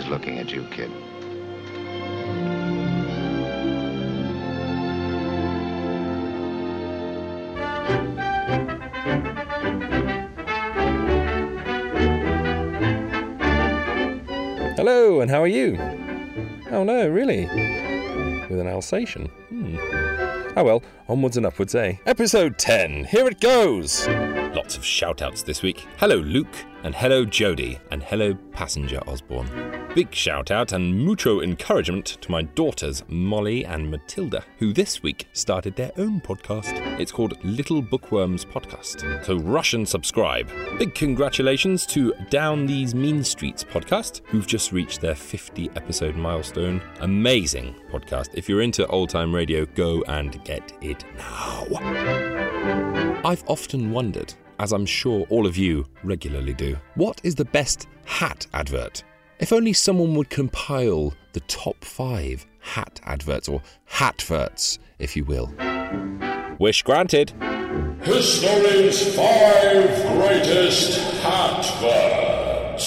Is looking at you, kid. Hello, and how are you? Oh no, really? With an Alsatian? Hmm. Oh well, onwards and upwards, eh? Episode 10, here it goes! Lots of shout outs this week. Hello, Luke, and hello, Jody, and hello, passenger Osborne. Big shout out and mucho encouragement to my daughters, Molly and Matilda, who this week started their own podcast. It's called Little Bookworms Podcast. So rush and subscribe. Big congratulations to Down These Mean Streets podcast, who've just reached their 50 episode milestone. Amazing podcast. If you're into old time radio, go and get it now. I've often wondered, as I'm sure all of you regularly do, what is the best hat advert? If only someone would compile the top five hat adverts, or hatverts, if you will. Wish granted. History's five greatest hatverts.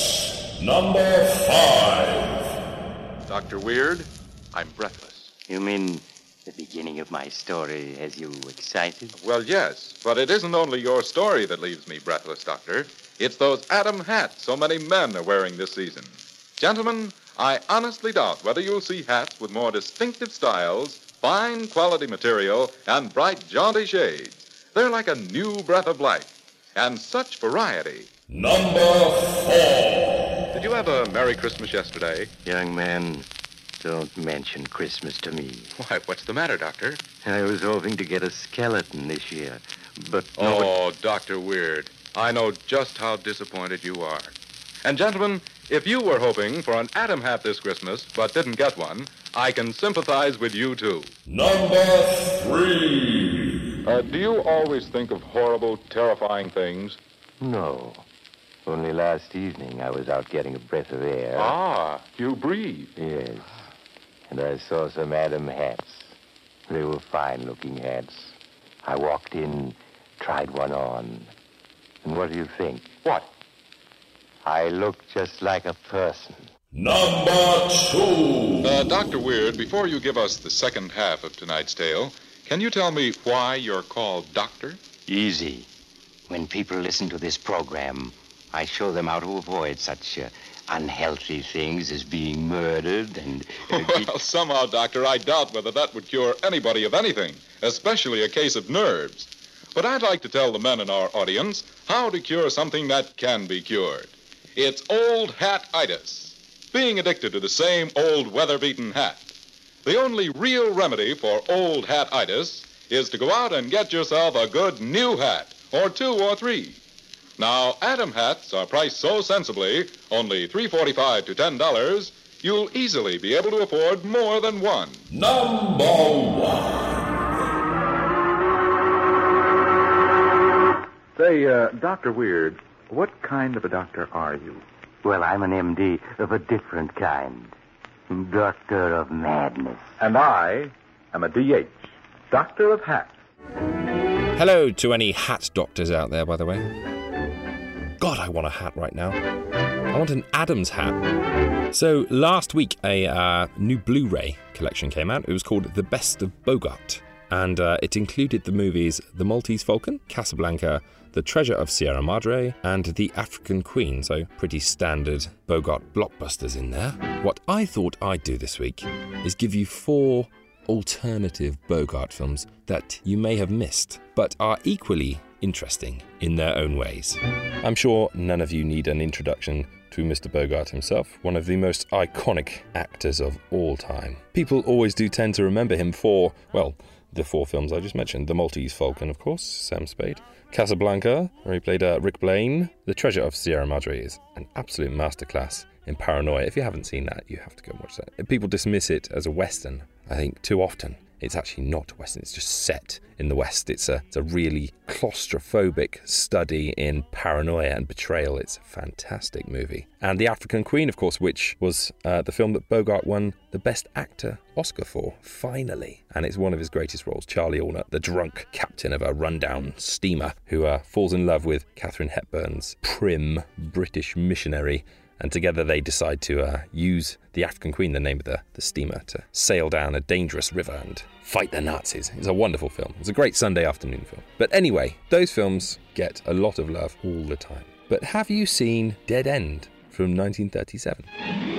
Number five. Dr. Weird, I'm breathless. You mean the beginning of my story has you excited? Well, yes, but it isn't only your story that leaves me breathless, Doctor. It's those Adam hats so many men are wearing this season. Gentlemen, I honestly doubt whether you'll see hats with more distinctive styles, fine quality material, and bright, jaunty shades. They're like a new breath of life. And such variety. Number four. Did you have a Merry Christmas yesterday? Young man, don't mention Christmas to me. Why, what's the matter, Doctor? I was hoping to get a skeleton this year, but Oh, Dr. Weird, I know just how disappointed you are. And, gentlemen, if you were hoping for an Adam hat this Christmas but didn't get one, I can sympathize with you, too. Number three. Uh, do you always think of horrible, terrifying things? no. Only last evening I was out getting a breath of air. Ah, you breathe. Yes. And I saw some Adam hats. They were fine looking hats. I walked in, tried one on. And what do you think? What? I looked just like a person. Number two. Uh, Dr. Weird, before you give us the second half of tonight's tale, can you tell me why you're called Doctor? Easy. When people listen to this program, I show them how to avoid such uh, unhealthy things as being murdered and. uh, Well, somehow, Doctor, I doubt whether that would cure anybody of anything, especially a case of nerves. But I'd like to tell the men in our audience how to cure something that can be cured. It's old hat-itis, being addicted to the same old weather-beaten hat. The only real remedy for old hat-itis is to go out and get yourself a good new hat, or two or three. Now, Adam hats are priced so sensibly, only $3.45 to $10, you'll easily be able to afford more than one. Number one. Say, uh, Dr. Weird, what kind of a doctor are you? well, I'm an MD of a different kind. Doctor of Madness. And I am a DH, Doctor of Hats. Hello to any hat doctors out there, by the way. God, I want a hat right now. I want an Adams hat. So last week, a uh, new Blu-ray collection came out. It was called The Best of Bogart, and uh, it included the movies The Maltese Falcon, Casablanca, The Treasure of Sierra Madre, and The African Queen. So pretty standard Bogart blockbusters in there. What I thought I'd do this week is give you four alternative Bogart films that you may have missed, but are equally interesting in their own ways. I'm sure none of you need an introduction to Mr. Bogart himself, one of the most iconic actors of all time. People always do tend to remember him for, well, the four films I just mentioned The Maltese Falcon, of course, Sam Spade, Casablanca, where he played uh, Rick Blaine. The Treasure of Sierra Madre is an absolute masterclass in paranoia. If you haven't seen that, you have to go and watch that. People dismiss it as a Western, I think, too often. It's actually not Western, it's just set in the West. It's a, it's a really claustrophobic study in paranoia and betrayal. It's a fantastic movie. And The African Queen, of course, which was uh, the film that Bogart won the Best Actor Oscar for, finally. And it's one of his greatest roles. Charlie Allnut, the drunk captain of a rundown steamer who uh, falls in love with Katharine Hepburn's prim British missionary and together they decide to uh, use the African Queen, the name of the, the steamer, to sail down a dangerous river and fight the Nazis. It's a wonderful film. It's a great Sunday afternoon film. But anyway, those films get a lot of love all the time. But have you seen Dead End from 1937?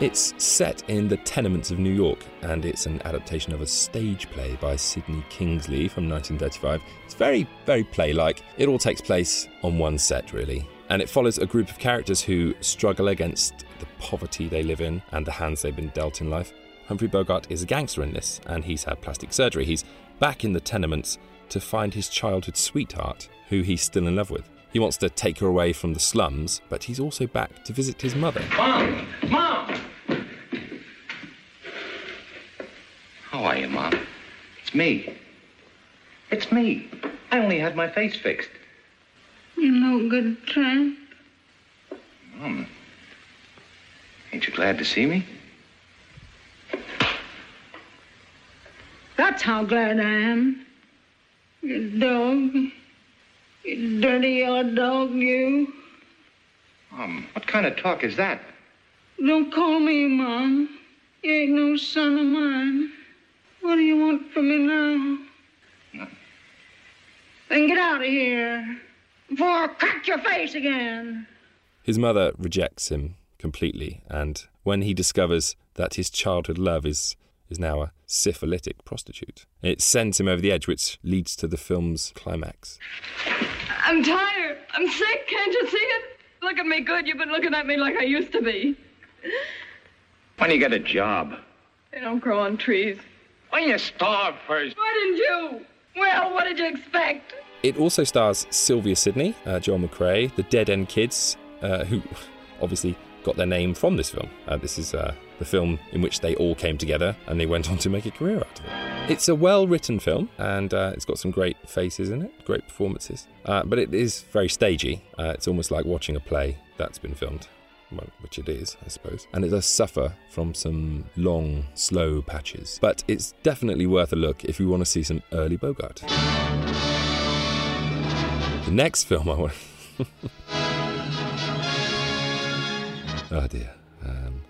It's set in the tenements of New York, and it's an adaptation of a stage play by Sidney Kingsley from 1935. It's very, very play like. It all takes place on one set, really. And it follows a group of characters who struggle against the poverty they live in and the hands they've been dealt in life. Humphrey Bogart is a gangster in this, and he's had plastic surgery. He's back in the tenements to find his childhood sweetheart, who he's still in love with. He wants to take her away from the slums, but he's also back to visit his mother. Mom! Mom! Are you, Mom? It's me. It's me. I only had my face fixed. You no good tramp. Mom, ain't you glad to see me? That's how glad I am. You dog. You dirty yellow dog, you. Mom, what kind of talk is that? Don't call me Mom. You ain't no son of mine. What do you want from me now? Nothing. Then get out of here before I crack your face again. His mother rejects him completely, and when he discovers that his childhood love is, is now a syphilitic prostitute, it sends him over the edge, which leads to the film's climax. I'm tired. I'm sick. Can't you see it? Look at me good. You've been looking at me like I used to be. When do you get a job? They don't grow on trees. When you starve first. Why didn't you? Well, what did you expect? It also stars Sylvia Sidney, uh, Joel McCrea, the Dead End Kids, uh, who obviously got their name from this film. Uh, this is uh, the film in which they all came together and they went on to make a career out of it. It's a well written film and uh, it's got some great faces in it, great performances, uh, but it is very stagey. Uh, it's almost like watching a play that's been filmed. Well, which it is, I suppose. And it does suffer from some long, slow patches. But it's definitely worth a look if you want to see some early Bogart. The next film I want. oh dear. Um,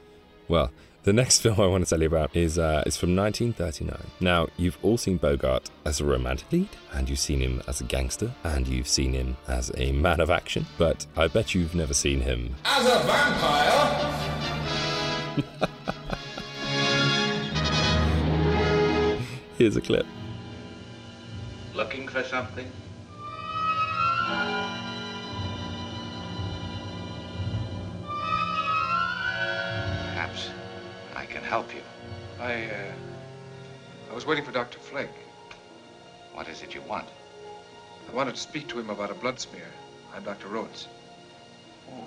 well, the next film I want to tell you about is uh, is from 1939. Now, you've all seen Bogart as a romantic lead, and you've seen him as a gangster, and you've seen him as a man of action, but I bet you've never seen him As a vampire? Here's a clip. Looking for something? Help you. I, uh, I was waiting for Dr. Flegg. What is it you want? I wanted to speak to him about a blood smear. I'm Dr. Rhodes. Oh,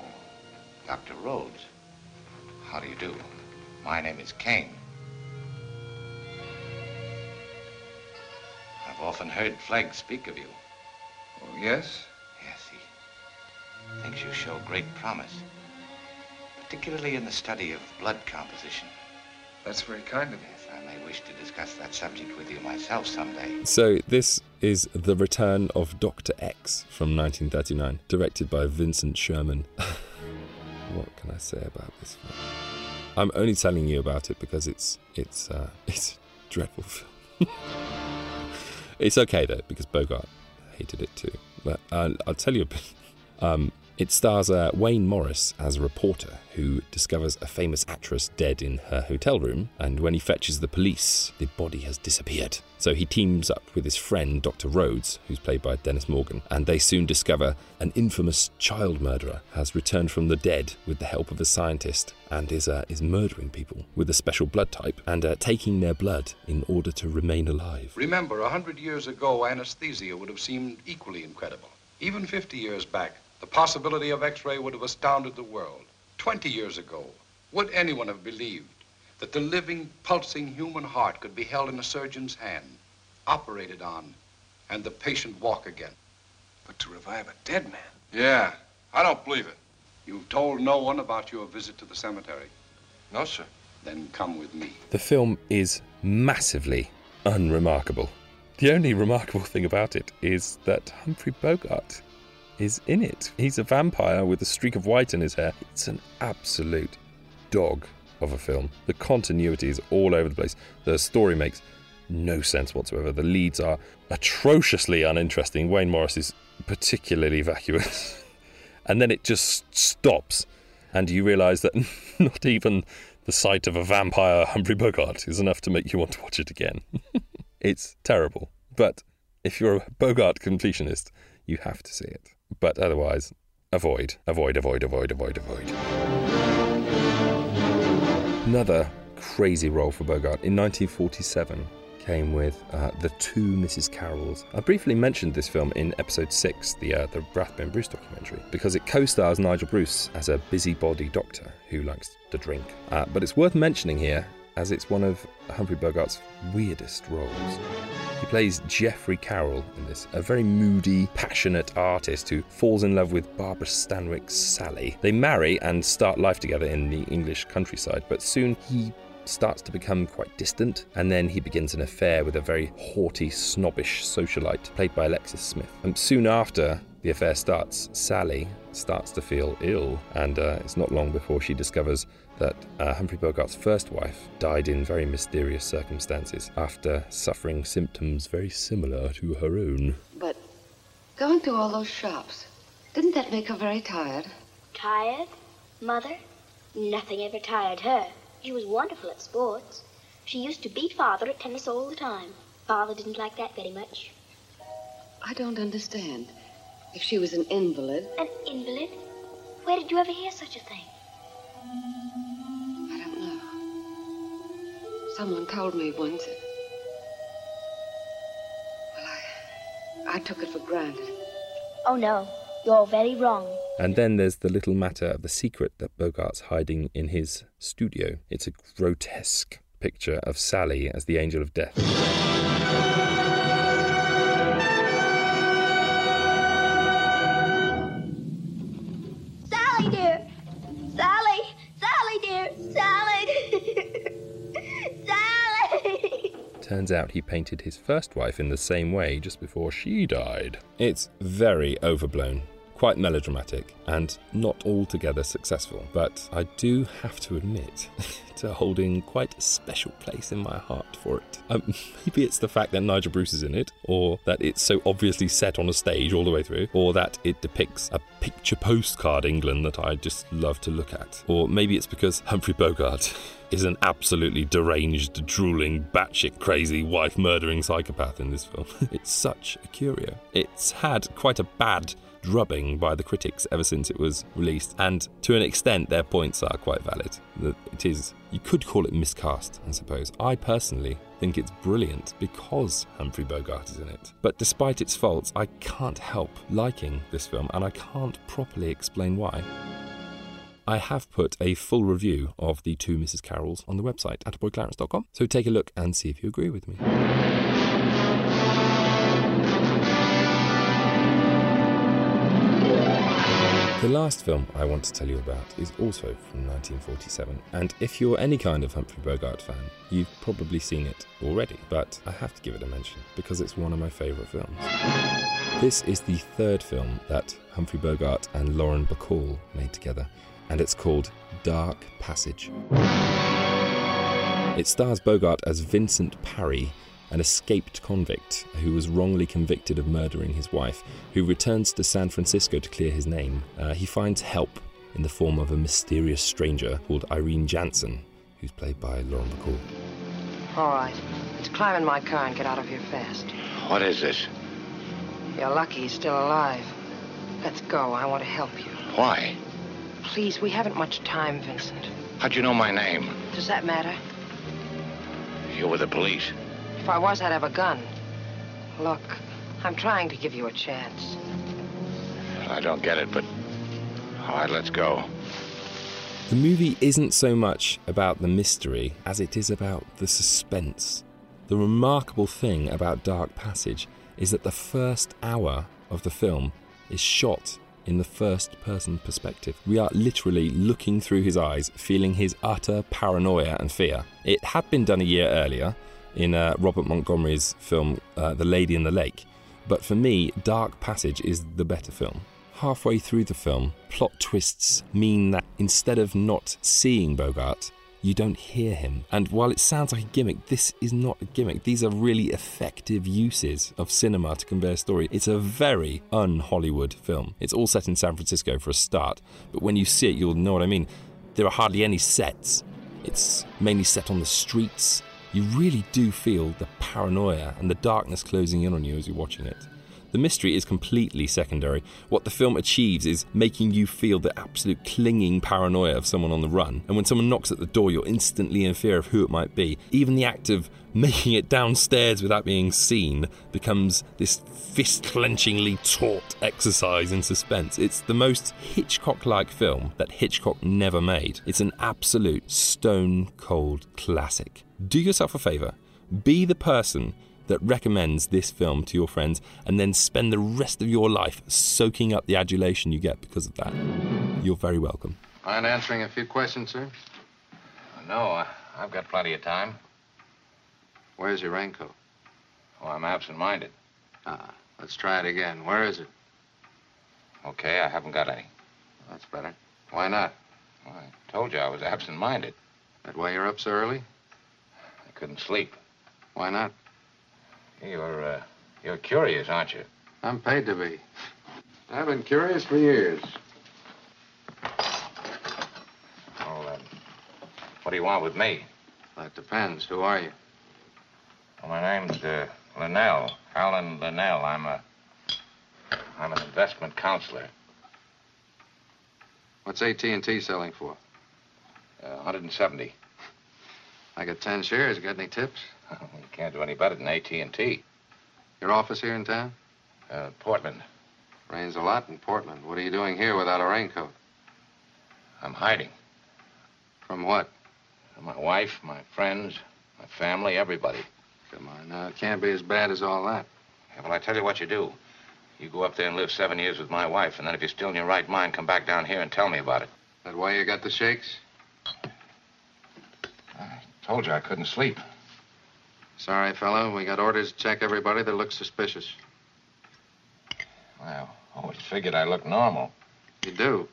Dr. Rhodes. How do you do? My name is Kane. I've often heard Flegg speak of you. Oh, yes? Yes, he thinks you show great promise, particularly in the study of blood composition. That's very kind of you. Yes, I may wish to discuss that subject with you myself someday. So, this is The Return of Dr. X from 1939, directed by Vincent Sherman. what can I say about this film? I'm only telling you about it because it's it's uh, it's a dreadful film. it's okay though because Bogart hated it too. But uh, I'll tell you a bit. Um, It stars uh, Wayne Morris as a reporter who discovers a famous actress dead in her hotel room, and when he fetches the police, the body has disappeared. So he teams up with his friend Dr. Rhodes, who's played by Dennis Morgan, and they soon discover an infamous child murderer has returned from the dead with the help of a scientist and is uh, is murdering people with a special blood type and uh, taking their blood in order to remain alive. Remember, a hundred years ago, anesthesia would have seemed equally incredible. Even 50 years back, the possibility of X-ray would have astounded the world. 20 years ago, would anyone have believed that the living, pulsing human heart could be held in a surgeon's hand, operated on, and the patient walk again? But to revive a dead man? Yeah, I don't believe it. You've told no one about your visit to the cemetery? No, sir. Then come with me. The film is massively unremarkable. The only remarkable thing about it is that Humphrey Bogart is in it. He's a vampire with a streak of white in his hair. It's an absolute dog of a film. The continuity is all over the place. The story makes no sense whatsoever. The leads are atrociously uninteresting. Wayne Morris is particularly vacuous. and then it just stops, and you realise that not even the sight of a vampire Humphrey Bogart is enough to make you want to watch it again. it's terrible. But if you're a Bogart completionist, you have to see it. But otherwise, avoid, avoid, avoid, avoid, avoid, avoid. Another crazy role for Bogart in 1947 came with uh, the two Mrs. Carrolls. I briefly mentioned this film in episode six, the uh, the Rathbone Bruce documentary, because it co-stars Nigel Bruce as a busybody doctor who likes to drink. Uh, but it's worth mentioning here as it's one of Humphrey Bogart's weirdest roles. He plays Geoffrey Carroll in this, a very moody, passionate artist who falls in love with Barbara Stanwyck's Sally. They marry and start life together in the English countryside, but soon he starts to become quite distant, and then he begins an affair with a very haughty, snobbish socialite played by Alexis Smith. And soon after the affair starts, Sally starts to feel ill, and uh, it's not long before she discovers that uh, Humphrey Bogart's first wife died in very mysterious circumstances after suffering symptoms very similar to her own. But going through all those shops, didn't that make her very tired? Tired? Mother? Nothing ever tired her. She was wonderful at sports. She used to beat Father at tennis all the time. Father didn't like that very much. I don't understand. If she was an invalid. An invalid? Where did you ever hear such a thing? Someone told me once. Well, I, I took it for granted. Oh, no. You're very wrong. And then there's the little matter of the secret that Bogart's hiding in his studio. It's a grotesque picture of Sally as the angel of death. Sally, dear! Turns out he painted his first wife in the same way just before she died. It's very overblown, quite melodramatic, and not altogether successful, but I do have to admit to holding quite a special place in my heart for it. Um, maybe it's the fact that Nigel Bruce is in it, or that it's so obviously set on a stage all the way through, or that it depicts a picture postcard England that I just love to look at. Or maybe it's because Humphrey Bogart is an absolutely deranged, drooling, batshit crazy, wife murdering psychopath in this film. it's such a curio. It's had quite a bad drubbing by the critics ever since it was released, and to an extent, their points are quite valid. That It is, you could call it miscast, I suppose. I personally think it's brilliant because Humphrey Bogart is in it. But despite its faults, I can't help liking this film, and I can't properly explain why. I have put a full review of the two Mrs. Carrolls on the website, attaboyclarence.com, so take a look and see if you agree with me. The last film I want to tell you about is also from 1947, and if you're any kind of Humphrey Bogart fan, you've probably seen it already, but I have to give it a mention because it's one of my favourite films. This is the third film that Humphrey Bogart and Lauren Bacall made together, and it's called Dark Passage. It stars Bogart as Vincent Parry, an escaped convict who was wrongly convicted of murdering his wife, who returns to San Francisco to clear his name. Uh, he finds help in the form of a mysterious stranger called Irene Jansen, who's played by Lauren Bacall. All right. Let's climb in my car and get out of here fast. What is this? You're lucky he's still alive. Let's go. I want to help you. Why? Please, we haven't much time, Vincent. How'd you know my name? Does that matter? You were the police. If I was, I'd have a gun. Look, I'm trying to give you a chance. I don't get it, but. All right, let's go. The movie isn't so much about the mystery as it is about the suspense. The remarkable thing about Dark Passage is that the first hour of the film is shot in the first person perspective. We are literally looking through his eyes, feeling his utter paranoia and fear. It had been done a year earlier in uh, Robert Montgomery's film uh, The Lady in the Lake, but for me, Dark Passage is the better film. Halfway through the film, plot twists mean that instead of not seeing Bogart, you don't hear him. And while it sounds like a gimmick, this is not a gimmick. These are really effective uses of cinema to convey a story. It's a very un Hollywood film. It's all set in San Francisco for a start, but when you see it, you'll know what I mean. There are hardly any sets, it's mainly set on the streets. You really do feel the paranoia and the darkness closing in on you as you're watching it. The mystery is completely secondary. What the film achieves is making you feel the absolute clinging paranoia of someone on the run. And when someone knocks at the door, you're instantly in fear of who it might be. Even the act of making it downstairs without being seen becomes this fist clenchingly taut exercise in suspense. It's the most Hitchcock like film that Hitchcock never made. It's an absolute stone cold classic. Do yourself a favour. Be the person that recommends this film to your friends and then spend the rest of your life soaking up the adulation you get because of that. You're very welcome. Mind answering a few questions, sir? No, I, I've got plenty of time. Where's your raincoat? Oh, I'm absent-minded. Ah, let's try it again. Where is it? Okay, I haven't got any. That's better. Why not? Well, I told you I was absent-minded. That why you're up so early? I couldn't sleep. Why not? You're, uh, you're curious, aren't you? I'm paid to be. I've been curious for years. Well, uh, what do you want with me? That depends. Who are you? Well, my name's uh, Linnell, Alan Linnell. I'm a, I'm an investment counselor. What's AT&T selling for? Uh, 170. I got 10 shares. Got any tips? you can't do any better than AT&T. Your office here in town? Uh, Portland. Rains a lot in Portland. What are you doing here without a raincoat? I'm hiding. From what? My wife, my friends, my family, everybody. Come on, now. It can't be as bad as all that. Yeah, well, I tell you what you do. You go up there and live seven years with my wife, and then if you're still in your right mind, come back down here and tell me about it. That why you got the shakes? I told you I couldn't sleep. Sorry, fellow. We got orders to check everybody that looks suspicious. Well, I always figured I looked normal. You do.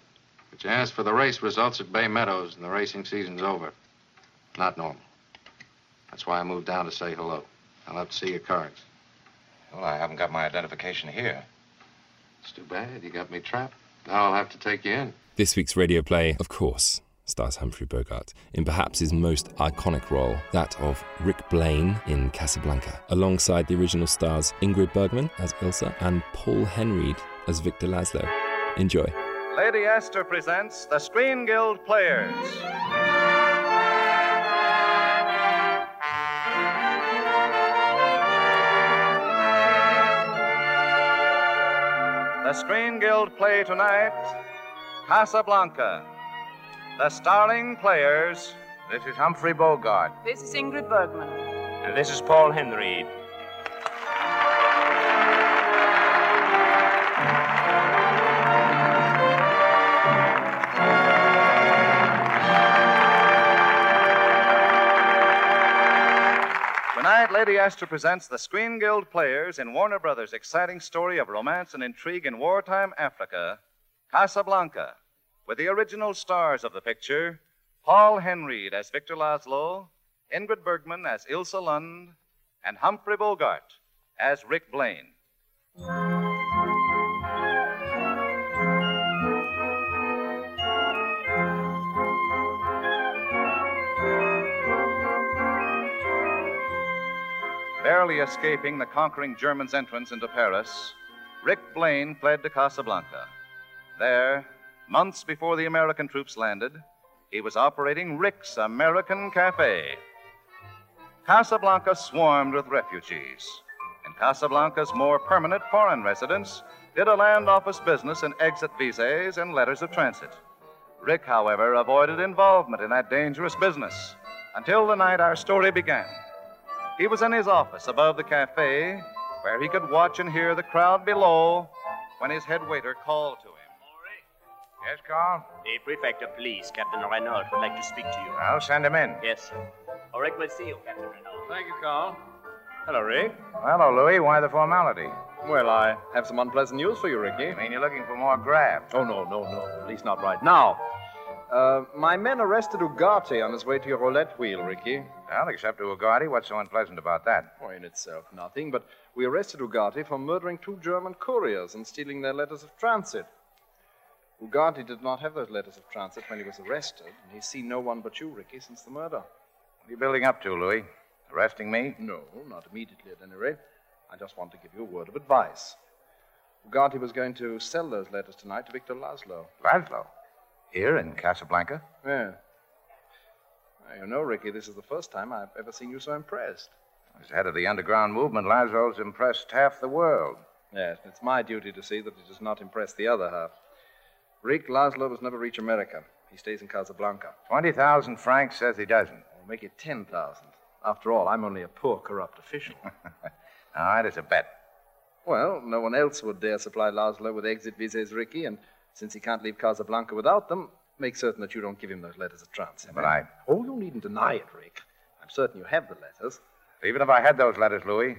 But you asked for the race results at Bay Meadows, and the racing season's over. Not normal. That's why I moved down to say hello. I'll have to see your cards. Well, I haven't got my identification here. It's too bad. You got me trapped. Now I'll have to take you in. This week's radio play, of course, stars Humphrey Bogart in perhaps his most iconic role, that of Rick Blaine in Casablanca, alongside the original stars Ingrid Bergman as Ilsa and Paul Henreid as Victor Laszlo. Enjoy. Lady Esther presents the Screen Guild Players. The Screen Guild play tonight Casablanca. The starring players this is Humphrey Bogart. This is Ingrid Bergman. And this is Paul Henreid. Tonight, Lady Esther presents the Screen Guild Players in Warner Brothers' exciting story of romance and intrigue in wartime Africa, Casablanca, with the original stars of the picture Paul Henreid as Victor Laszlo, Ingrid Bergman as Ilsa Lund, and Humphrey Bogart as Rick Blaine. Barely escaping the conquering Germans' entrance into Paris, Rick Blaine fled to Casablanca. There, months before the American troops landed, he was operating Rick's American Cafe. Casablanca swarmed with refugees. And Casablanca's more permanent foreign residents did a land office business in exit visas and letters of transit. Rick, however, avoided involvement in that dangerous business until the night our story began. He was in his office above the cafe where he could watch and hear the crowd below when his head waiter called to him. Yes, Carl? The prefect of police, Captain Renault, would like to speak to you. I'll send him in. Yes, sir. Oh, Rick will see you, Captain Renault. Thank you, Carl. Hello, Rick. Hello, Louis. Why the formality? Well, I have some unpleasant news for you, Ricky. I mean, you're looking for more graft. Oh, no, no, no. At least not right now. Uh, my men arrested Ugarte on his way to your roulette wheel, Ricky. Well, except to Ugarte, what's so unpleasant about that? Oh, in itself, nothing. But we arrested Ugarte for murdering two German couriers and stealing their letters of transit. Ugarte did not have those letters of transit when he was arrested, and he's seen no one but you, Ricky, since the murder. What are you building up to, Louis? Arresting me? No, not immediately at any rate. I just want to give you a word of advice. Ugarte was going to sell those letters tonight to Victor Laszlo. Laszlo? Here in Casablanca? Yeah. Now, you know, Ricky, this is the first time I've ever seen you so impressed. As head of the underground movement, Laszlo's impressed half the world. Yes, it's my duty to see that he does not impress the other half. Rick Laszlo must never reach America. He stays in Casablanca. 20,000 francs says he doesn't. I'll make it 10,000. After all, I'm only a poor, corrupt official. All right, it's a bet. Well, no one else would dare supply Laszlo with exit visas, Ricky, and since he can't leave Casablanca without them, make certain that you don't give him those letters of transit. But I. Oh, you needn't deny it, Rick. I'm certain you have the letters. Even if I had those letters, Louis,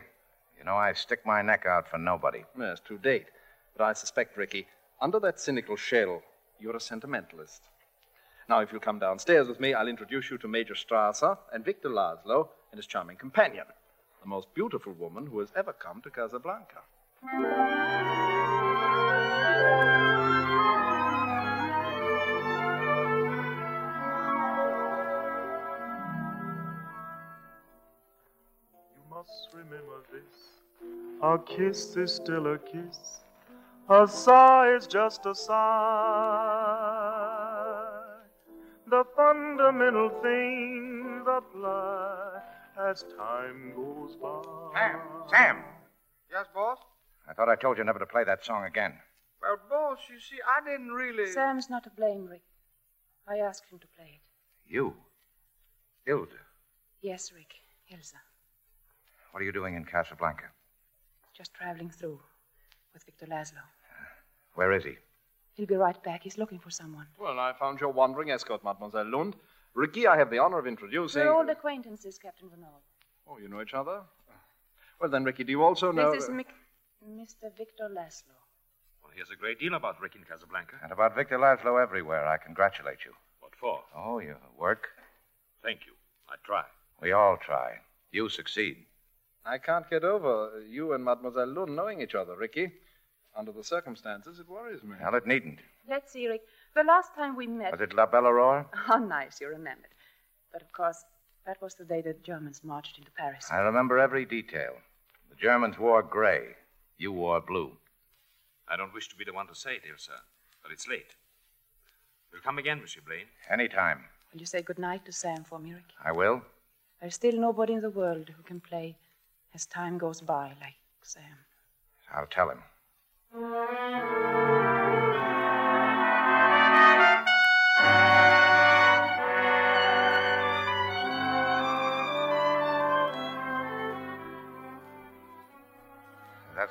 you know I stick my neck out for nobody. Yes, to date. But I suspect, Ricky, under that cynical shell, you're a sentimentalist. Now, if you'll come downstairs with me, I'll introduce you to Major Strasser and Victor Laszlo and his charming companion, the most beautiful woman who has ever come to Casablanca. You must remember this. A kiss is still a kiss. A sigh is just a sigh. The fundamental things apply as time goes by. Sam! Sam! Yes, boss? I thought I told you never to play that song again. Well, boss, you see, I didn't really. Sam's not to blame, Rick. I asked him to play it. You? Hilda? Yes, Rick. Ilsa. What are you doing in Casablanca? Just traveling through with Victor Laszlo. Where is he? He'll be right back. He's looking for someone. Well, I found your wandering escort, Mademoiselle Lund. Ricky, I have the honor of introducing. We're old acquaintances, Captain Renault. Oh, you know each other? Well, then, Ricky, do you also know. This is Mick... Mr. Victor Laszlo. Well, he has a great deal about Ricky in Casablanca. And about Victor Laszlo everywhere. I congratulate you. What for? Oh, your work? Thank you. I try. We all try. You succeed. I can't get over you and Mademoiselle Lund knowing each other, Ricky. Under the circumstances, it worries me. Well, it needn't. Let's see, Rick. The last time we met. Was it La Belle How oh, nice you remembered. But of course, that was the day the Germans marched into Paris. I remember every detail. The Germans wore gray. You wore blue. I don't wish to be the one to say it, dear sir, but it's late. We'll come again, Monsieur Blaine. Anytime. Will you say good night to Sam for me, Rick? I will. There's still nobody in the world who can play as time goes by like Sam. I'll tell him. That's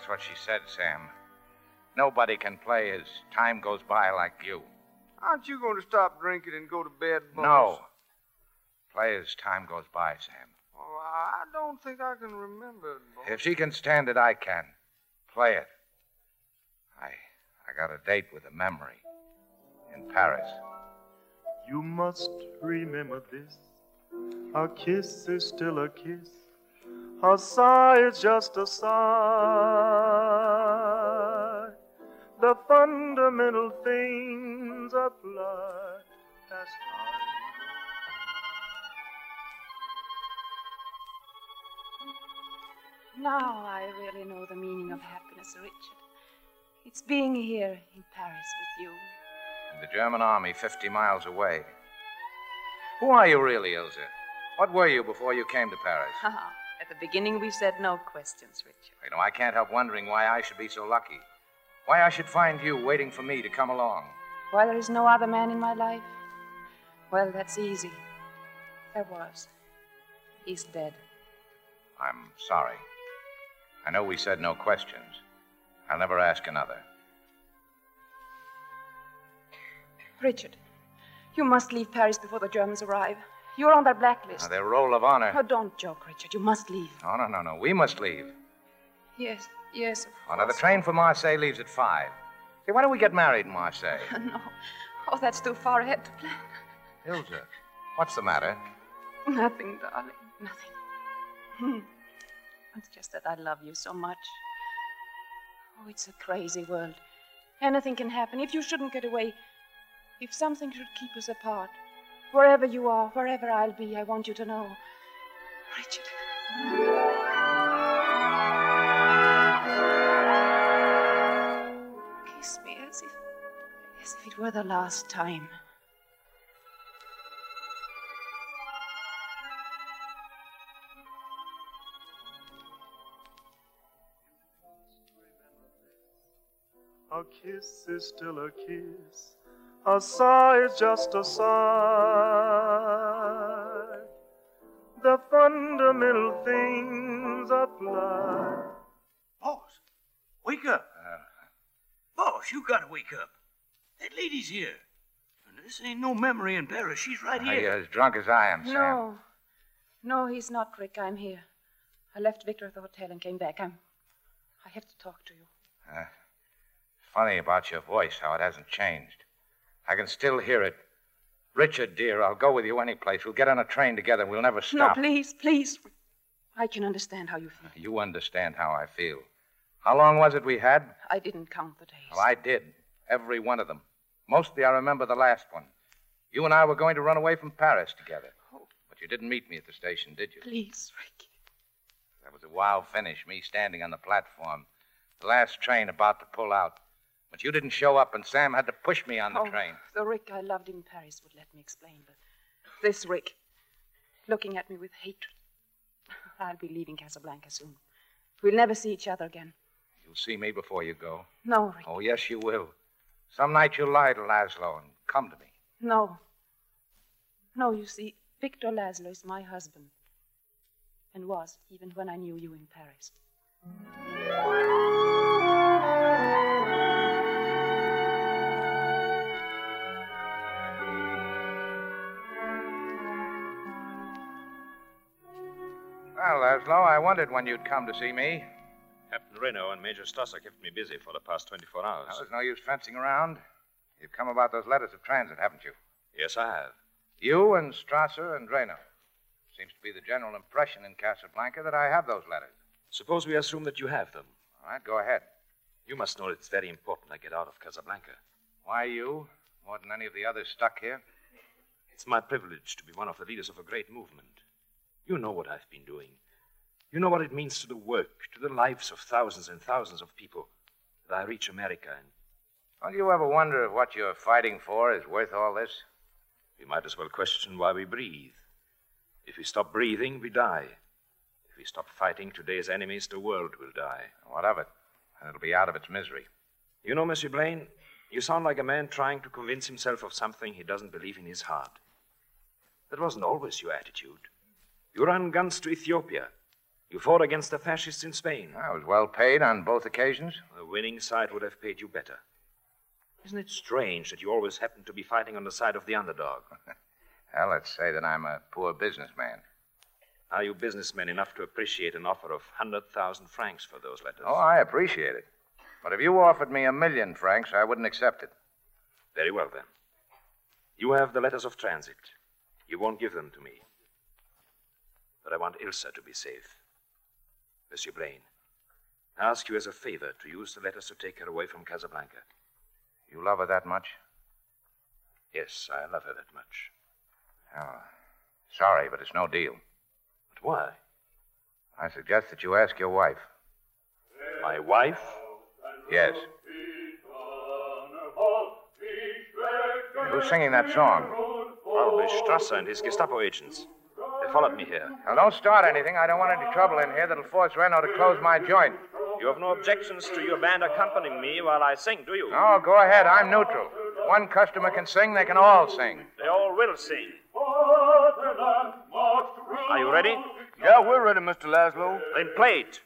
what she said, Sam. Nobody can play as time goes by like you. Aren't you going to stop drinking and go to bed, boss? No. Play as time goes by, Sam. Oh, I don't think I can remember it, boss. If she can stand it, I can. Play it. I I got a date with a memory in Paris. You must remember this. A kiss is still a kiss. A sigh is just a sigh. The fundamental things apply as time. Now I really know the meaning of happiness, Richard. It's being here in Paris with you. And the German army 50 miles away. Who are you really, Ilsa? What were you before you came to Paris? At the beginning, we said no questions, Richard. You know, I can't help wondering why I should be so lucky. Why I should find you waiting for me to come along. Why there is no other man in my life? Well, that's easy. There was. He's dead. I'm sorry. I know we said no questions. I'll never ask another. Richard, you must leave Paris before the Germans arrive. You're on their blacklist. Now, their roll of honor. Oh, don't joke, Richard. You must leave. No, no, no, no. We must leave. Yes, yes. Of Oh, now, the train for Marseille leaves at five. Say, why don't we get married in Marseille? no. Oh, that's too far ahead to plan. Ilsa, what's the matter? Nothing, darling. Nothing. Hmm. It's just that I love you so much. Oh, it's a crazy world. Anything can happen. If you shouldn't get away, if something should keep us apart, wherever you are, wherever I'll be, I want you to know. Richard. Kiss me as if, as if it were the last time. A kiss is still a kiss. A sigh is just a sigh. The fundamental things apply. Boss, wake up. Boss, you gotta wake up. That lady's here. And this ain't no memory in Paris. She's right here. Are you here. as drunk as I am, Sam? No. No, he's not, Rick. I'm here. I left Victor at the hotel and came back. I'm. I have to talk to you. Uh, funny about your voice, how it hasn't changed. I can still hear it. Richard, dear, I'll go with you any place. We'll get on a train together. We'll never stop. No, please, please. I can understand how you feel. You understand how I feel. How long was it we had? I didn't count the days. Well, I did. Every one of them. Mostly I remember the last one. You and I were going to run away from Paris together. Oh. But you didn't meet me at the station, did you? Please, Rick. That was a wild finish, me standing on the platform. The last train about to pull out. But you didn't show up, and Sam had to push me on the oh, train. The Rick I loved in Paris would let me explain, but this Rick, looking at me with hatred. I'll be leaving Casablanca soon. We'll never see each other again. You'll see me before you go. No, Rick. Oh, yes, you will. Some night you'll lie to Laszlo and come to me. No. No, you see, Victor Laszlo is my husband. And was, even when I knew you in Paris. Well, Laszlo, I wondered when you'd come to see me. Captain Renault and Major Strasser kept me busy for the past 24 hours. Well, there's no use fencing around. You've come about those letters of transit, haven't you? Yes, I have. You and Strasser and Renault. Seems to be the general impression in Casablanca that I have those letters. Suppose we assume that you have them. All right, go ahead. You must know it's very important I get out of Casablanca. Why you? More than any of the others stuck here? It's my privilege to be one of the leaders of a great movement. You know what I've been doing. You know what it means to the work, to the lives of thousands and thousands of people that I reach America and Don't you ever wonder if what you're fighting for is worth all this? we might as well question why we breathe. If we stop breathing, we die. If we stop fighting today's enemies, the world will die. What of it? And it'll be out of its misery. You know, Monsieur Blaine, you sound like a man trying to convince himself of something he doesn't believe in his heart. That wasn't always your attitude. You ran guns to Ethiopia. You fought against the fascists in Spain. I was well paid on both occasions. The winning side would have paid you better. Isn't it strange that you always happen to be fighting on the side of the underdog? Well, let's say that I'm a poor businessman. Are you businessmen enough to appreciate an offer of 100,000 francs for those letters? Oh, I appreciate it. But if you offered me a million francs, I wouldn't accept it. Very well, then. You have the letters of transit. You won't give them to me. But I want Ilsa to be safe. Monsieur Blaine, I ask you as a favor to use the letters to take her away from Casablanca. You love her that much? Yes, I love her that much. Oh, sorry, but it's no deal. But why? I suggest that you ask your wife. My wife? Yes. Who's singing that song? Probably Strasser and his Gestapo agents. They followed me here. Now, don't start anything. I don't want any trouble in here that'll force Renault to close my joint. You have no objections to your band accompanying me while I sing, do you? No, go ahead. I'm neutral. One customer can sing, they can all sing. They all will sing. Are you ready? Yeah, we're ready, Mr. Laszlo. Then play it.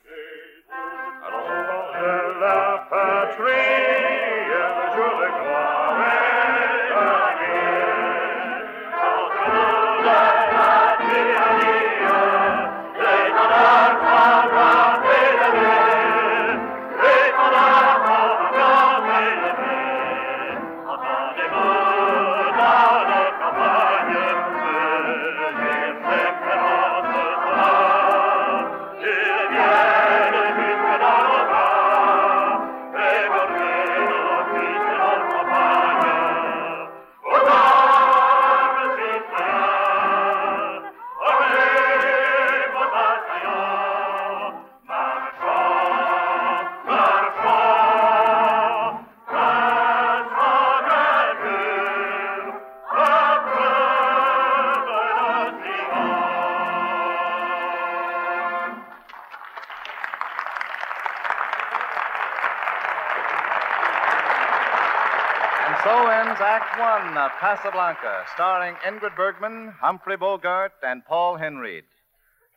Act One of Casablanca, starring Ingrid Bergman, Humphrey Bogart, and Paul Henreid.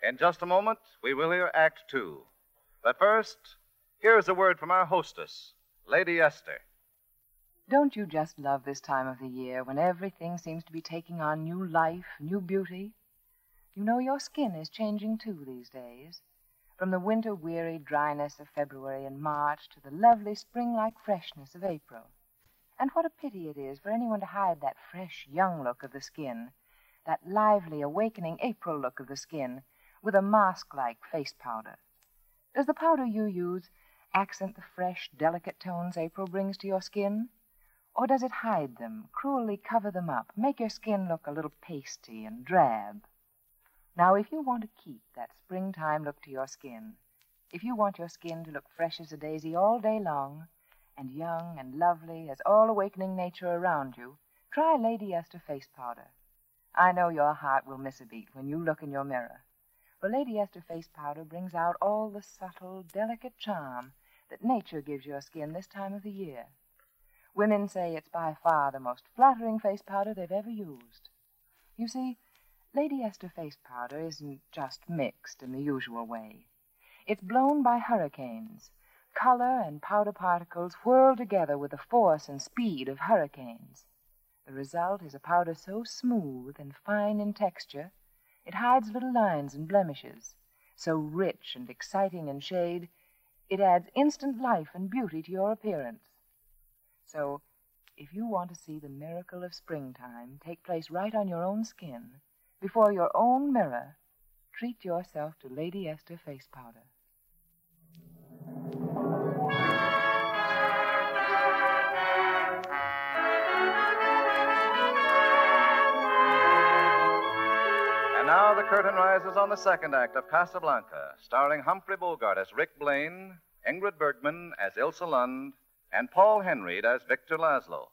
In just a moment, we will hear Act Two. But first, here's a word from our hostess, Lady Esther. Don't you just love this time of the year when everything seems to be taking on new life, new beauty? You know your skin is changing too these days. From the winter weary dryness of February and March to the lovely spring like freshness of April. And what a pity it is for anyone to hide that fresh, young look of the skin, that lively, awakening April look of the skin, with a mask like face powder. Does the powder you use accent the fresh, delicate tones April brings to your skin? Or does it hide them, cruelly cover them up, make your skin look a little pasty and drab? Now, if you want to keep that springtime look to your skin, if you want your skin to look fresh as a daisy all day long, and young and lovely as all awakening nature around you, try Lady Esther face powder. I know your heart will miss a beat when you look in your mirror. For Lady Esther face powder brings out all the subtle, delicate charm that nature gives your skin this time of the year. Women say it's by far the most flattering face powder they've ever used. You see, Lady Esther face powder isn't just mixed in the usual way. It's blown by hurricanes. Color and powder particles whirl together with the force and speed of hurricanes. The result is a powder so smooth and fine in texture, it hides little lines and blemishes. So rich and exciting in shade, it adds instant life and beauty to your appearance. So, if you want to see the miracle of springtime take place right on your own skin, before your own mirror, treat yourself to Lady Esther face powder. Curtain rises on the second act of Casablanca, starring Humphrey Bogart as Rick Blaine, Ingrid Bergman as Ilsa Lund, and Paul Henreid as Victor Laszlo.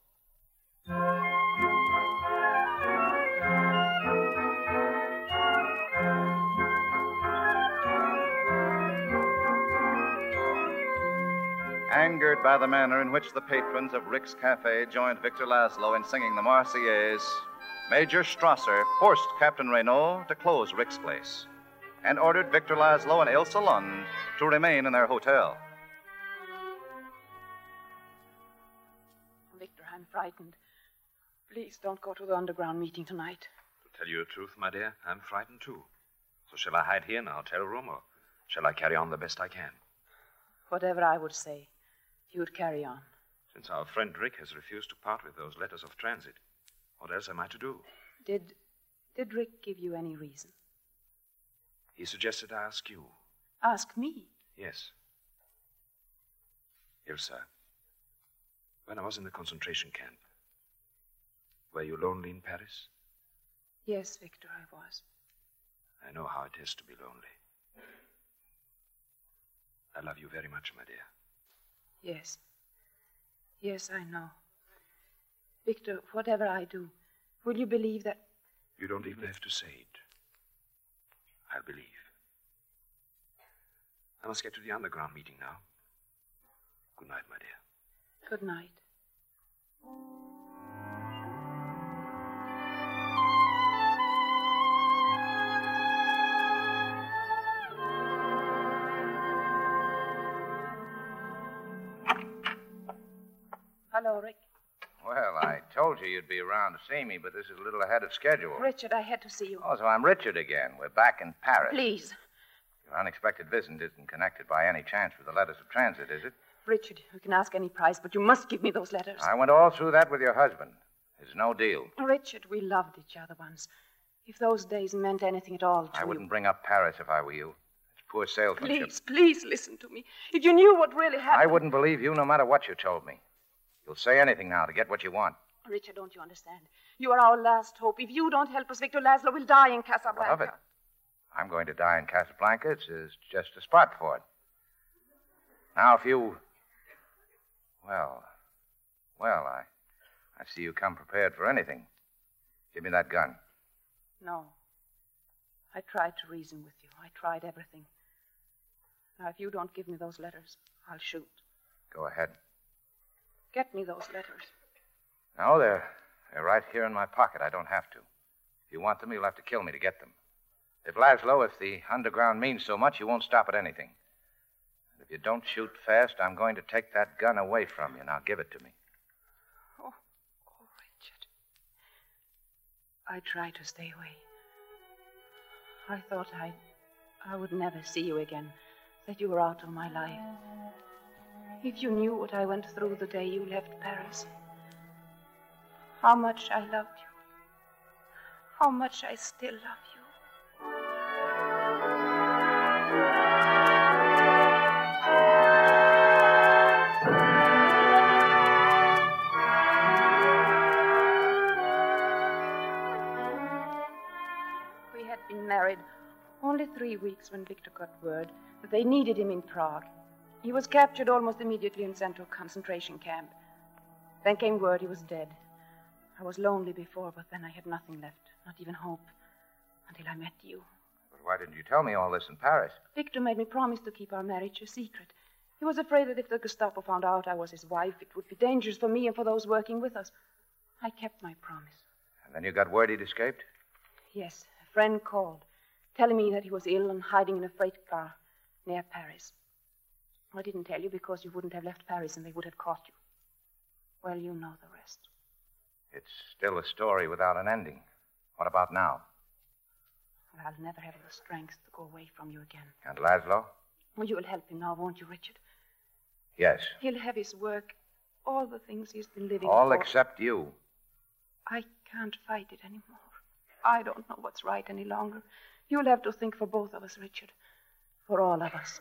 Angered by the manner in which the patrons of Rick's Cafe joined Victor Laszlo in singing the Marseillaise, Major Strasser forced Captain Renault to close Rick's place and ordered Victor Laszlo and Ilsa Lund to remain in their hotel. Victor, I'm frightened. Please don't go to the underground meeting tonight. To tell you the truth, my dear, I'm frightened too. So shall I hide here in our hotel room, or shall I carry on the best I can? Whatever I would say, you would carry on. Since our friend Rick has refused to part with those letters of transit, what else am I to do? Did did Rick give you any reason? He suggested I ask you. Ask me. Yes. Ilsa, when I was in the concentration camp, were you lonely in Paris? Yes, Victor, I was. I know how it is to be lonely. I love you very much, my dear. Yes. Yes, I know. Victor, whatever I do, will you believe that? You don't even have to say it. I'll believe. I must get to the underground meeting now. Good night, my dear. Good night. Hello, Rick. Well, I told you you'd be around to see me, but this is a little ahead of schedule. Richard, I had to see you. Oh, so I'm Richard again. We're back in Paris. Please. Your unexpected visit isn't connected by any chance with the letters of transit, is it? Richard, you can ask any price, but you must give me those letters. I went all through that with your husband. There's no deal. Richard, we loved each other once. If those days meant anything at all to you. I wouldn't bring up Paris if I were you. It's poor salesmanship. Please, please listen to me. If you knew what really happened. I wouldn't believe you no matter what you told me. You'll say anything now to get what you want. Richard, don't you understand? You are our last hope. If you don't help us, Victor Laszlo will die in Casablanca. Love it. I'm going to die in Casablanca. It's it's just a spot for it. Now, if you. Well, well, I, I see you come prepared for anything. Give me that gun. No. I tried to reason with you. I tried everything. Now, if you don't give me those letters, I'll shoot. Go ahead. Get me those letters. No, they're they're right here in my pocket. I don't have to. If you want them, you'll have to kill me to get them. If Laszlo, if the underground means so much, you won't stop at anything. And if you don't shoot fast, I'm going to take that gun away from you. Now give it to me. Oh, oh, Richard. I tried to stay away. I thought I, I would never see you again, that you were out of my life. If you knew what I went through the day you left Paris, how much I loved you, how much I still love you. We had been married only three weeks when Victor got word that they needed him in Prague. He was captured almost immediately and sent to a concentration camp. Then came word he was dead. I was lonely before, but then I had nothing left, not even hope, until I met you. But why didn't you tell me all this in Paris? Victor made me promise to keep our marriage a secret. He was afraid that if the Gestapo found out I was his wife, it would be dangerous for me and for those working with us. I kept my promise. And then you got word he'd escaped? Yes, a friend called, telling me that he was ill and hiding in a freight car near Paris. I didn't tell you because you wouldn't have left Paris and they would have caught you. Well, you know the rest. It's still a story without an ending. What about now? I'll never have the strength to go away from you again. And Laszlo? Well, you'll help him now, won't you, Richard? Yes. He'll have his work, all the things he's been living for. All for. except you. I can't fight it anymore. I don't know what's right any longer. You'll have to think for both of us, Richard. For all of us.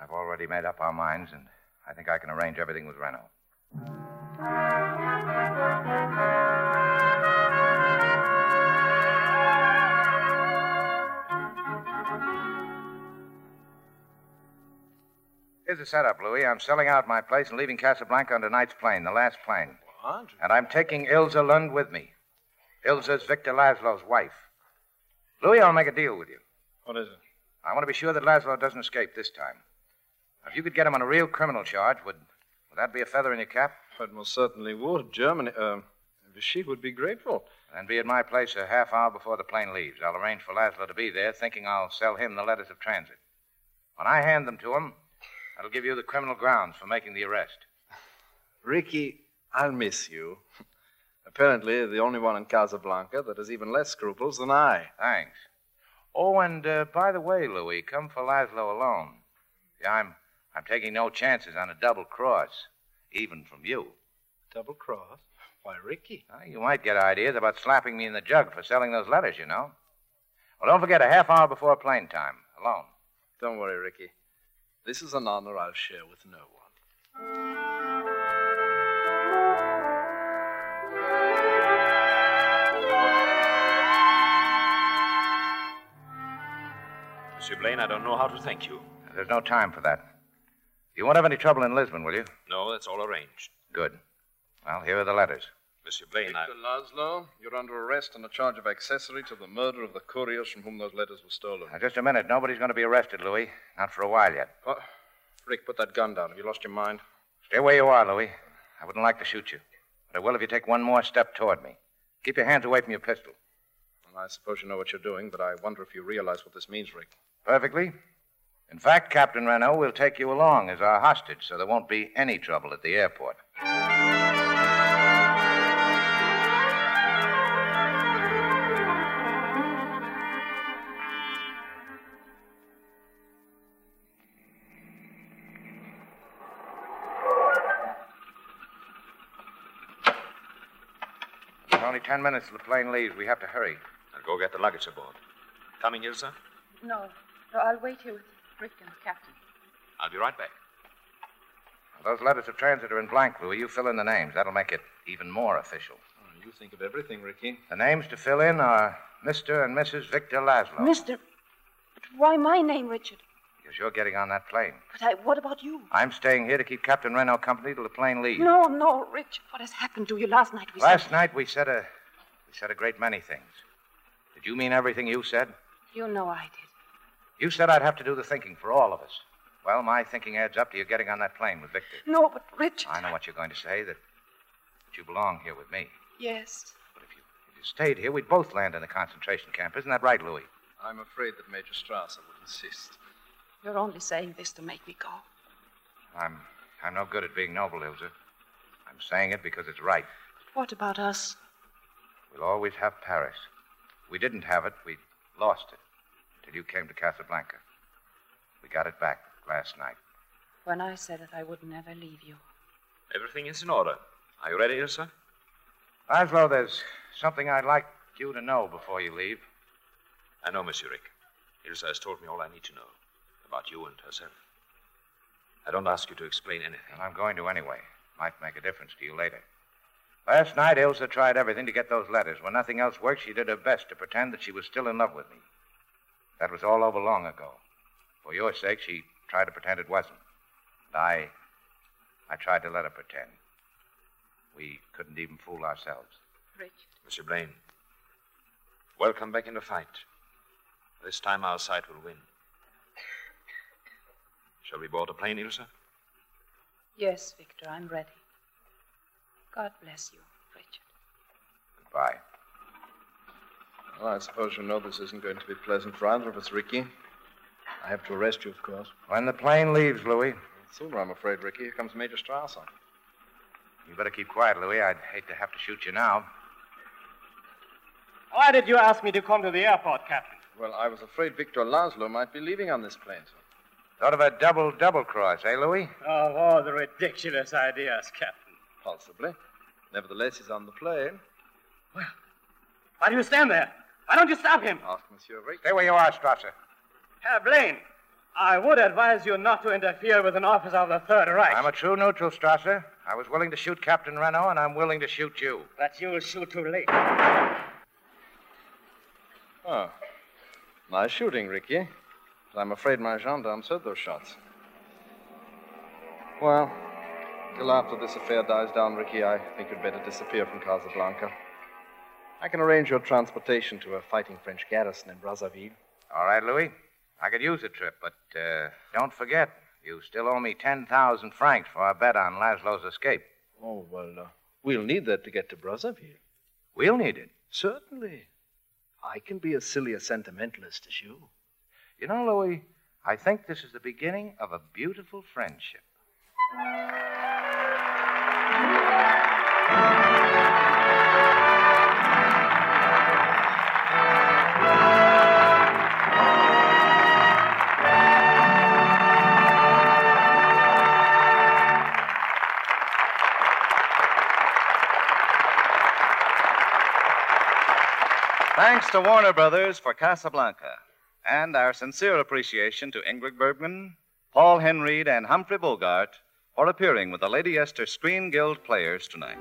I've already made up our minds, and I think I can arrange everything with Renault. Here's the setup, Louis. I'm selling out my place and leaving Casablanca on tonight's plane, the last plane. What? And I'm taking Ilsa Lund with me. Ilsa's Victor Laszlo's wife. Louis, I'll make a deal with you. What is it? I want to be sure that Laszlo doesn't escape this time. If you could get him on a real criminal charge, would, would that be a feather in your cap? It most certainly would. Germany, uh, she would be grateful. Then be at my place a half hour before the plane leaves. I'll arrange for Laszlo to be there, thinking I'll sell him the letters of transit. When I hand them to him, that'll give you the criminal grounds for making the arrest. Ricky, I'll miss you. Apparently, the only one in Casablanca that has even less scruples than I. Thanks. Oh, and uh, by the way, Louis, come for Laszlo alone. Yeah, I'm I'm taking no chances on a double cross, even from you. Double cross? Why, Ricky? Uh, you might get ideas about slapping me in the jug for selling those letters, you know. Well, don't forget a half hour before plane time, alone. Don't worry, Ricky. This is an honor I'll share with no one. Monsieur Blaine, I don't know how to thank you. There's no time for that. You won't have any trouble in Lisbon, will you? No, that's all arranged. Good. Well, here are the letters. Monsieur Blaine, I. Victor Laszlo, you're under arrest on a charge of accessory to the murder of the couriers from whom those letters were stolen. Now, just a minute. Nobody's going to be arrested, Louis. Not for a while yet. What? Rick, put that gun down. Have you lost your mind? Stay where you are, Louis. I wouldn't like to shoot you. But I will if you take one more step toward me. Keep your hands away from your pistol. Well, I suppose you know what you're doing, but I wonder if you realize what this means, Rick. Perfectly. In fact, Captain Renault will take you along as our hostage, so there won't be any trouble at the airport. Only ten minutes till the plane leaves. We have to hurry. I'll go get the luggage aboard. Coming, Ilsa? No, no, I'll wait here with Rick and the captain. I'll be right back. Those letters of transit are in blank, Louis. You fill in the names. That'll make it even more official. Oh, you think of everything, Ricky. The names to fill in are Mr. and Mrs. Victor Laszlo. Mister. But why my name, Richard? Because you're getting on that plane. But I, what about you? I'm staying here to keep Captain Renault company till the plane leaves. No, no, Richard. What has happened to you last night? We Last said... night we said a we said a great many things. Did you mean everything you said? You know I did. You said I'd have to do the thinking for all of us. Well, my thinking adds up to you getting on that plane with Victor. No, but Richard. I know what you're going to say, that, that you belong here with me. Yes. But if you stayed here, we'd both land in a concentration camp. Isn't that right, Louis? I'm afraid that Major Strasser would insist. You're only saying this to make me go. I'm I'm no good at being noble, Ilsa. I'm saying it because it's right. What about us? We'll always have Paris. We didn't have it, we lost it. Till you came to Casablanca. We got it back last night. When I said that I would never leave you. Everything is in order. Are you ready, Ilsa? Laszlo, there's something I'd like you to know before you leave. I know, Monsieur Rick. Ilsa has told me all I need to know about you and herself. I don't ask you to explain anything. And I'm going to anyway. Might make a difference to you later. Last night, Ilsa tried everything to get those letters. When nothing else worked, she did her best to pretend that she was still in love with me. That was all over long ago. For your sake, she tried to pretend it wasn't. And I. I tried to let her pretend. We couldn't even fool ourselves. Richard. Monsieur Blaine, welcome back in the fight. This time our side will win. Shall we board a plane, Ilsa? Yes, Victor, I'm ready. God bless you, Richard. Goodbye. Well, I suppose you know this isn't going to be pleasant for either of us, Ricky. I have to arrest you, of course. When the plane leaves, Louis. Sooner, I'm afraid, Ricky. Here comes Major Strasser. You better keep quiet, Louis. I'd hate to have to shoot you now. Why did you ask me to come to the airport, Captain? Well, I was afraid Victor Laszlo might be leaving on this plane, sir. Sort of a double double cross, eh, Louis? Of all the ridiculous ideas, Captain. Possibly. Nevertheless, he's on the plane. Well, why do you stand there? Why don't you stop him? Ask Monsieur Rick. Stay where you are, Strasser. Herr Blaine, I would advise you not to interfere with an officer of the Third Reich. I'm a true neutral, Strasser. I was willing to shoot Captain Renault, and I'm willing to shoot you. But you'll shoot too late. Oh. Nice shooting, Ricky. But I'm afraid my gendarmes heard those shots. Well, till after this affair dies down, Ricky, I think you'd better disappear from Casablanca. I can arrange your transportation to a fighting French garrison in Brazzaville. All right, Louis. I could use the trip, but uh, don't forget, you still owe me 10,000 francs for our bet on Laszlo's escape. Oh, well, uh, we'll need that to get to Brazzaville. We'll need it. Certainly. I can be as silly a sentimentalist as you. You know, Louis, I think this is the beginning of a beautiful friendship. Thanks to Warner Brothers for Casablanca. And our sincere appreciation to Ingrid Bergman, Paul Henreid, and Humphrey Bogart for appearing with the Lady Esther Screen Guild players tonight.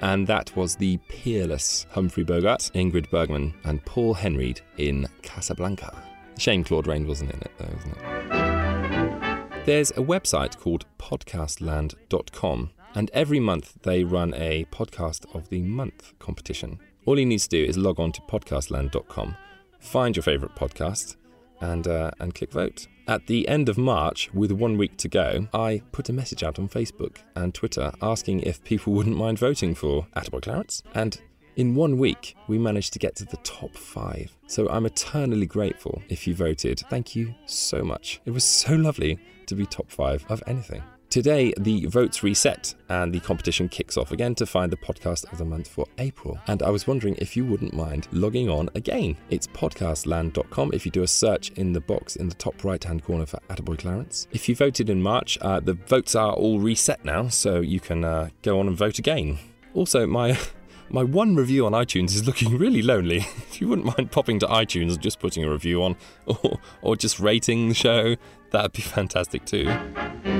And that was the peerless Humphrey Bogart, Ingrid Bergman, and Paul Henreid in Casablanca. Shame Claude Rains wasn't in it, though, isn't it? There's a website called podcastland.com, and every month they run a Podcast of the Month competition. All you need to do is log on to podcastland.com, find your favourite podcast, and, uh, and click vote. At the end of March, with one week to go, I put a message out on Facebook and Twitter asking if people wouldn't mind voting for Attaboy Clarence. And in one week, we managed to get to the top five. So I'm eternally grateful if you voted. Thank you so much. It was so lovely to be top five of anything. Today, the votes reset and the competition kicks off again to find the podcast of the month for April. And I was wondering if you wouldn't mind logging on again. It's podcastland.com. If you do a search in the box in the top right hand corner for Attaboy Clarence. If you voted in March, uh, the votes are all reset now, so you can uh, go on and vote again. Also, my my one review on iTunes is looking really lonely. if you wouldn't mind popping to iTunes and just putting a review on, or, or just rating the show, that'd be fantastic too.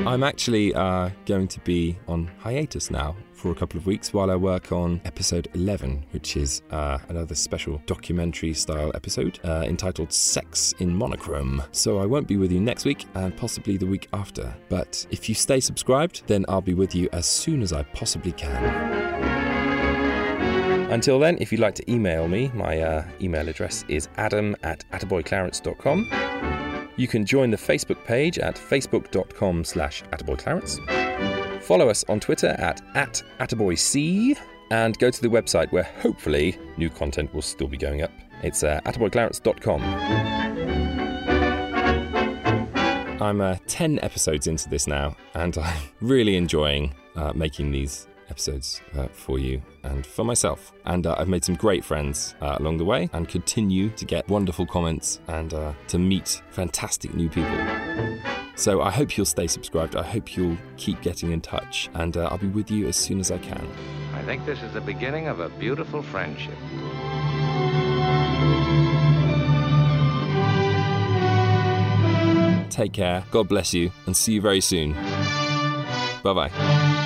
I'm actually uh, going to be on hiatus now for a couple of weeks while I work on episode 11, which is uh, another special documentary style episode uh, entitled Sex in Monochrome. So I won't be with you next week and possibly the week after. But if you stay subscribed, then I'll be with you as soon as I possibly can. Until then, if you'd like to email me, my uh, email address is adam at attaboyclarence.com. You can join the Facebook page at facebook.com slash attaboyclarence. Follow us on Twitter at, at attaboyc and go to the website where hopefully new content will still be going up. It's uh, attaboyclarence.com. I'm uh, 10 episodes into this now, and I'm really enjoying uh, making these episodes uh, for you and for myself. And uh, I've made some great friends uh, along the way and continue to get wonderful comments and uh, to meet fantastic new people. So I hope you'll stay subscribed. I hope you'll keep getting in touch, and uh, I'll be with you as soon as I can. I think this is the beginning of a beautiful friendship. Take care, God bless you, and see you very soon. Bye bye.